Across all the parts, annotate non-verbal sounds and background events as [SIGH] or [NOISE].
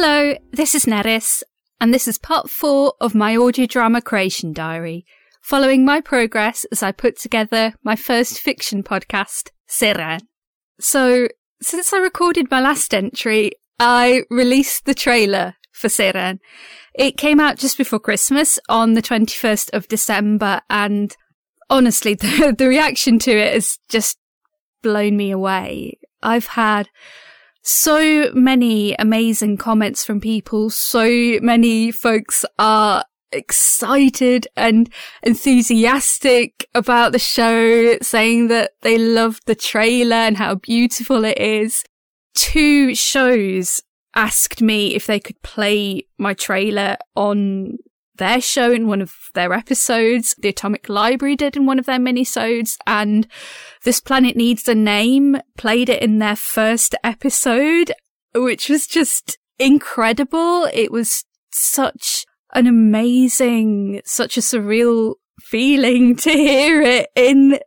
Hello, this is Nerys, and this is part four of my audio drama creation diary, following my progress as I put together my first fiction podcast, Seren. So, since I recorded my last entry, I released the trailer for Seren. It came out just before Christmas on the 21st of December, and honestly, [LAUGHS] the, the reaction to it has just blown me away. I've had so many amazing comments from people. So many folks are excited and enthusiastic about the show, saying that they loved the trailer and how beautiful it is. Two shows asked me if they could play my trailer on their show in one of their episodes. The Atomic Library did in one of their minisodes and This Planet Needs a Name played it in their first episode, which was just incredible. It was such an amazing, such a surreal feeling [LAUGHS] to hear it in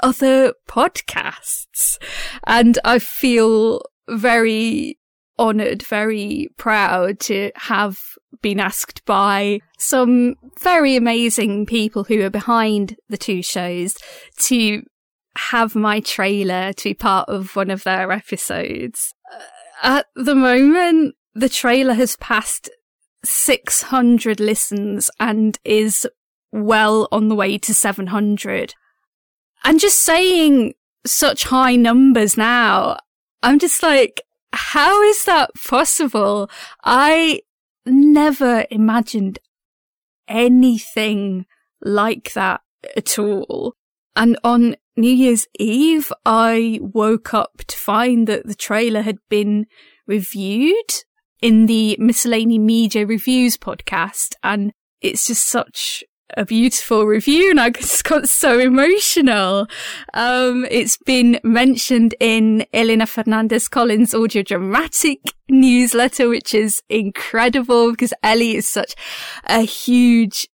other podcasts. And I feel very honored, very proud to have been asked by some very amazing people who are behind the two shows to have my trailer to be part of one of their episodes. Uh, at the moment, the trailer has passed 600 listens and is well on the way to 700. And just saying such high numbers now, I'm just like, how is that possible? I never imagined anything like that at all. And on New Year's Eve, I woke up to find that the trailer had been reviewed in the Miscellany Media Reviews podcast. And it's just such a beautiful review and I just got so emotional. Um, it's been mentioned in Elena Fernandez Collins audio dramatic newsletter, which is incredible because Ellie is such a huge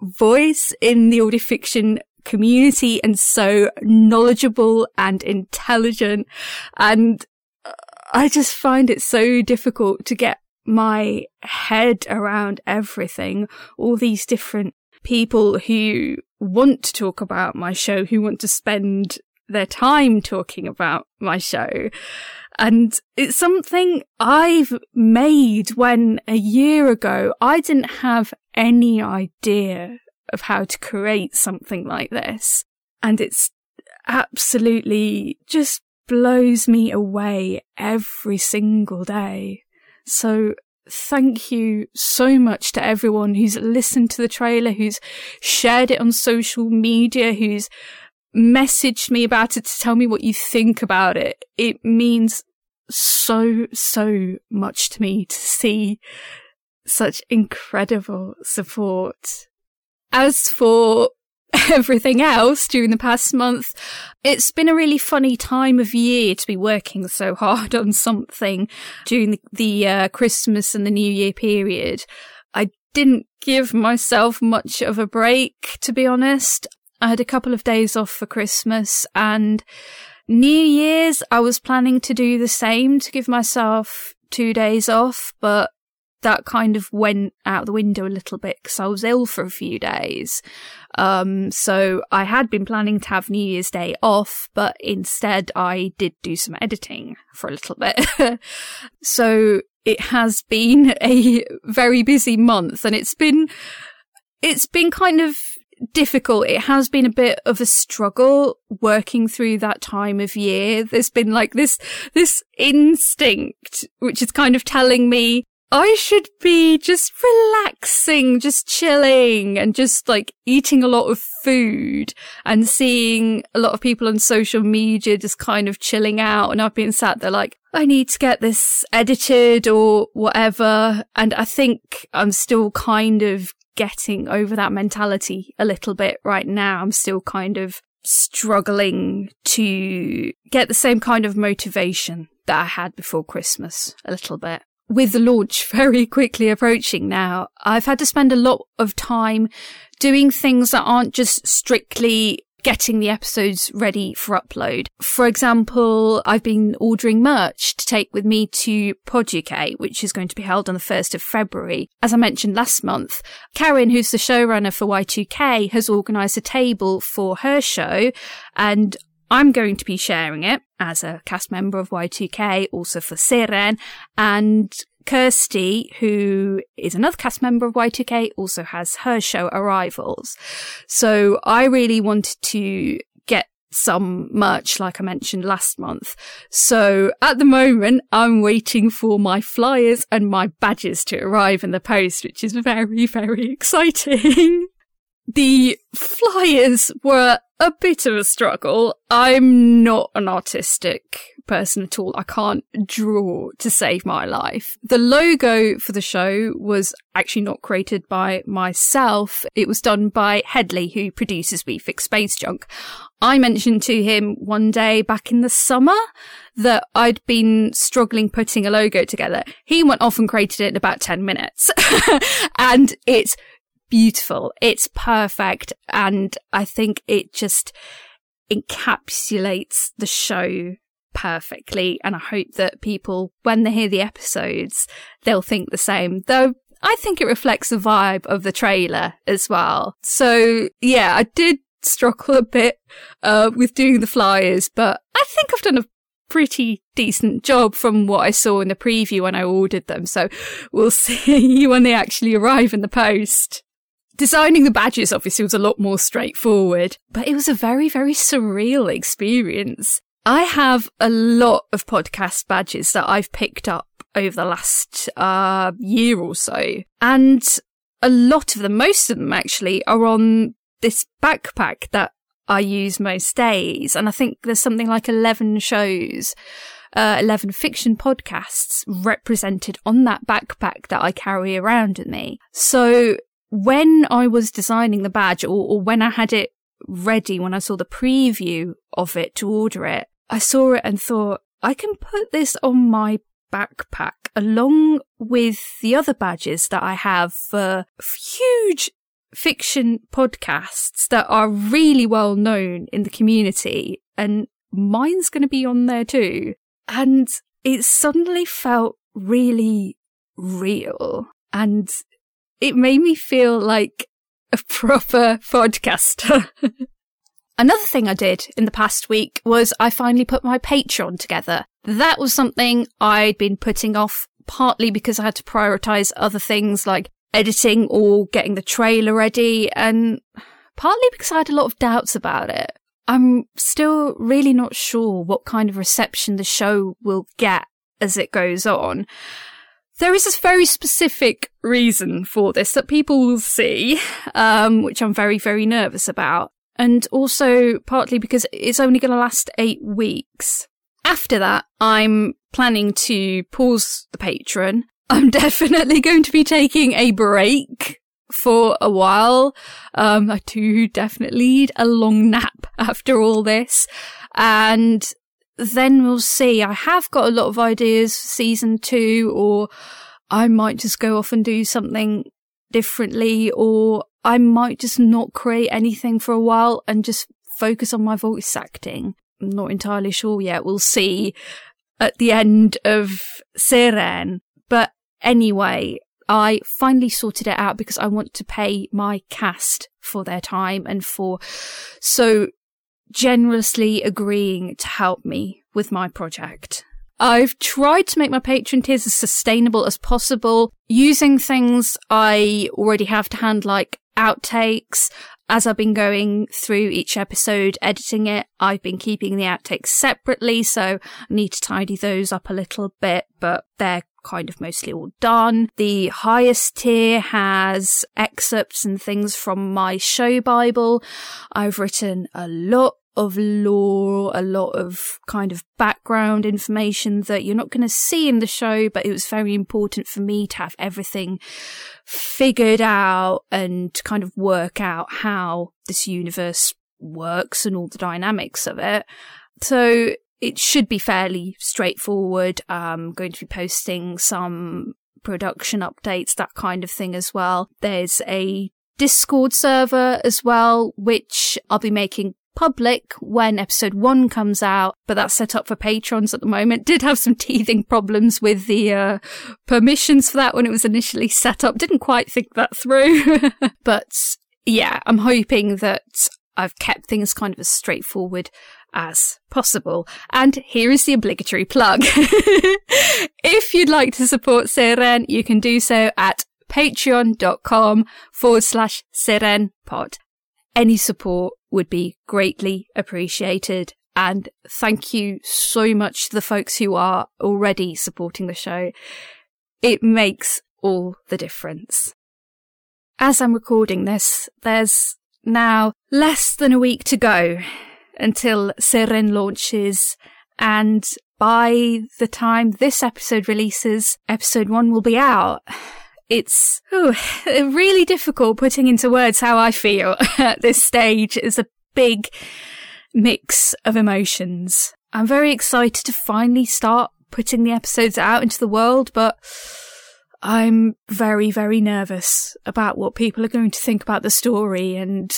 voice in the audio fiction community and so knowledgeable and intelligent. And I just find it so difficult to get my head around everything, all these different people who want to talk about my show, who want to spend their time talking about my show. And it's something I've made when a year ago I didn't have any idea of how to create something like this. And it's absolutely just blows me away every single day. So thank you so much to everyone who's listened to the trailer, who's shared it on social media, who's messaged me about it to tell me what you think about it. It means so, so much to me to see such incredible support. As for [LAUGHS] everything else during the past month, it's been a really funny time of year to be working so [LAUGHS] hard on something during the, the uh, Christmas and the New Year period. I didn't give myself much of a break, to be honest. I had a couple of days off for Christmas and New Year's, I was planning to do the same to give myself two days off, but that kind of went out the window a little bit because I was ill for a few days. Um, so I had been planning to have New Year's Day off, but instead I did do some editing for a little bit. [LAUGHS] so it has been a very busy month and it's been, it's been kind of difficult. It has been a bit of a struggle working through that time of year. There's been like this, this instinct, which is kind of telling me I should be just relaxing, just chilling and just like eating a lot of food and seeing a lot of people on social media just kind of chilling out. And I've been sat there like, I need to get this edited or whatever. And I think I'm still kind of getting over that mentality a little bit right now. I'm still kind of struggling to get the same kind of motivation that I had before Christmas a little bit with the launch [LAUGHS] very quickly approaching now, I've had to spend a lot of time doing things that aren't just strictly getting the episodes ready for upload. For example, I've been ordering merch to take with me to Pod UK, which is going to be held on the 1st of February. As I mentioned last month, Karen, who's the showrunner for Y2K, has organised a table for her show and I'm going to be sharing it as a cast member of Y2K, also for Seren, and Kirsty, who is another cast member of Y2K, also has her show Arrivals. So I really wanted to get some merch, like I mentioned last month. So at the moment, I'm waiting for my flyers and my badges to arrive in the post, which is very, very [LAUGHS] exciting. the flyers were a bit of a struggle. I'm not an artistic person at all. I can't draw to save my life. The logo for the show was actually not created by myself. It was done by Headley, who produces We Fix Space Junk. I mentioned to him one day back in the summer that I'd been struggling putting a logo together. He went off and created it in about 10 minutes. [LAUGHS] and it's beautiful. It's perfect. And I think it just encapsulates the show perfectly. And I hope that people, when they hear the episodes, they'll think the same. Though I think it reflects the vibe of the trailer as well. So yeah, I did struggle a bit uh, with doing the flyers, but I think I've done a pretty decent job from what I saw in the preview when I ordered them. So we'll [LAUGHS] see when they actually arrive in the post. Designing the badges obviously was a lot more straightforward, but it was a very, very surreal experience. I have a lot of podcast badges that I've picked up over the last uh, year or so. And a lot of them, most of them actually, are on this backpack that I use most days. And I think there's something like 11 shows, uh, 11 fiction podcasts represented on that backpack that I carry around with me. So when I was designing the badge or, or when I had it ready, when I saw the preview of it to order it, I saw it and thought, I can put this on my backpack along with the other badges that I have for huge fiction podcasts that are really well known in the community. And mine's going to be on there too. And it suddenly felt really real. And it made me feel like a proper podcaster. [LAUGHS] Another thing I did in the past week was I finally put my Patreon together. That was something I'd been putting off partly because I had to prioritize other things like editing or getting the trailer ready and partly because I had a lot of doubts about it. I'm still really not sure what kind of reception the show will get as it goes on. There is a very specific reason for this that people will see, um, which I'm very, very nervous about. And also partly because it's only going to last eight weeks. After that, I'm planning to pause the Patreon. [LAUGHS] I'm definitely going to be taking a break for a while. Um, I do definitely need a long nap [LAUGHS] after all this. And then we'll see. I have got a lot of ideas for season two, or I might just go off and do something differently, or I might just not create anything for a while and just focus on my voice acting. I'm not entirely sure yet. We'll see at the end of Seren. But anyway, I finally sorted it out because I want to pay my cast for their time and for so generously agreeing to help me with my project. I've tried to make my Patreon tiers as sustainable as possible using things I already have to hand, like outtakes. As I've been going through each episode, editing it, I've been keeping the outtakes separately, so I need to tidy those up a little bit, but they're kind of mostly all done. The highest tier has excerpts and things from my show Bible. I've written a lot of lore, a lot of kind of background information that you're not going to see in the show, but it was very important for me to have everything figured out and kind of work out how this universe works and all the dynamics of it. So it should be fairly straightforward. I'm going to be posting some production updates, that kind of thing as well. There's a Discord server as well, which I'll be making public when episode one comes out, but that's set up for patrons at the moment. [LAUGHS] Did have some teething problems with the uh, permissions for that when it was initially set up. Didn't quite think that through. [LAUGHS] but yeah, I'm hoping that I've kept things kind of as straightforward as possible. And here is the obligatory plug. [LAUGHS] if you'd like to support Seren, you can do so at patreon.com forward slash serenpod. Any support would be greatly appreciated. And thank you so much to the folks who are already supporting the show. It makes all the difference. As I'm recording this, there's now less than a week to go until Seren launches and by the time this episode releases, episode one will be out. It's ooh, [LAUGHS] really difficult putting into words how I feel [LAUGHS] at this stage. It's a big mix of emotions. I'm very excited to finally start putting the episodes out into the world, but I'm very, very nervous about what people are going to think about the story, and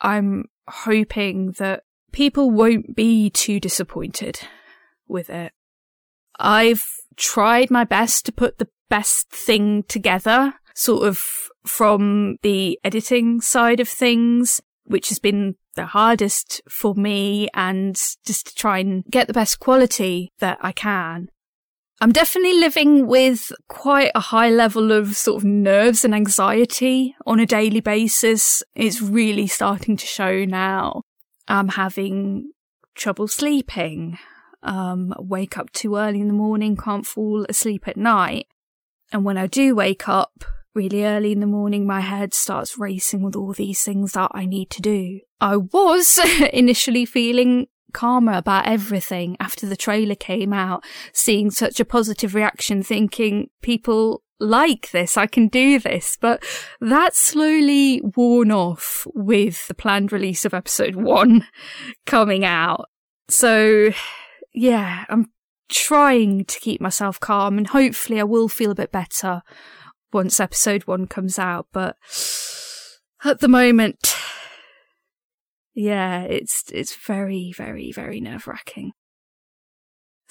I'm hoping that people won't be too disappointed with it. I've tried my best to put the best thing together, sort of from the editing side of things, which has been the hardest for me and just to try and get the best quality that I can. I'm definitely living with quite a high level of sort of nerves and anxiety on a daily basis. It's really starting to show now. I'm having trouble sleeping, um, wake up too early in the morning, can't fall asleep at night. And when I do wake up really early in the morning, my head starts racing with all these things that I need to do. I was [LAUGHS] initially feeling calmer about everything after the trailer came out, seeing such a positive reaction, thinking people like this, I can do this. But that slowly worn off with the planned release of episode one [LAUGHS] coming out. So yeah, I'm trying to keep myself calm and hopefully I will feel a bit better once episode one comes out. But [SIGHS] at the moment, [SIGHS] yeah, it's, it's very, very, very nerve wracking.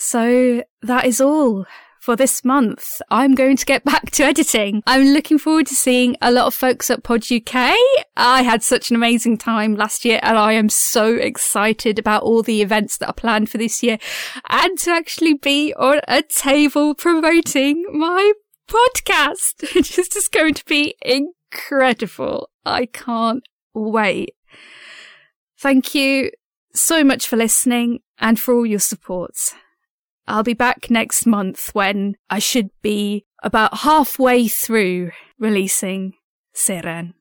So that is all for this month. I'm going to get back to editing. I'm looking forward to seeing a lot of folks at Pod UK. I had such an amazing time last year and I am so excited about all the events that are planned for this year and to actually be on a table promoting my podcast. [LAUGHS] It's just going to be incredible. I can't wait. Thank you so much for listening and for all your support. I'll be back next month when I should be about halfway through releasing Seren.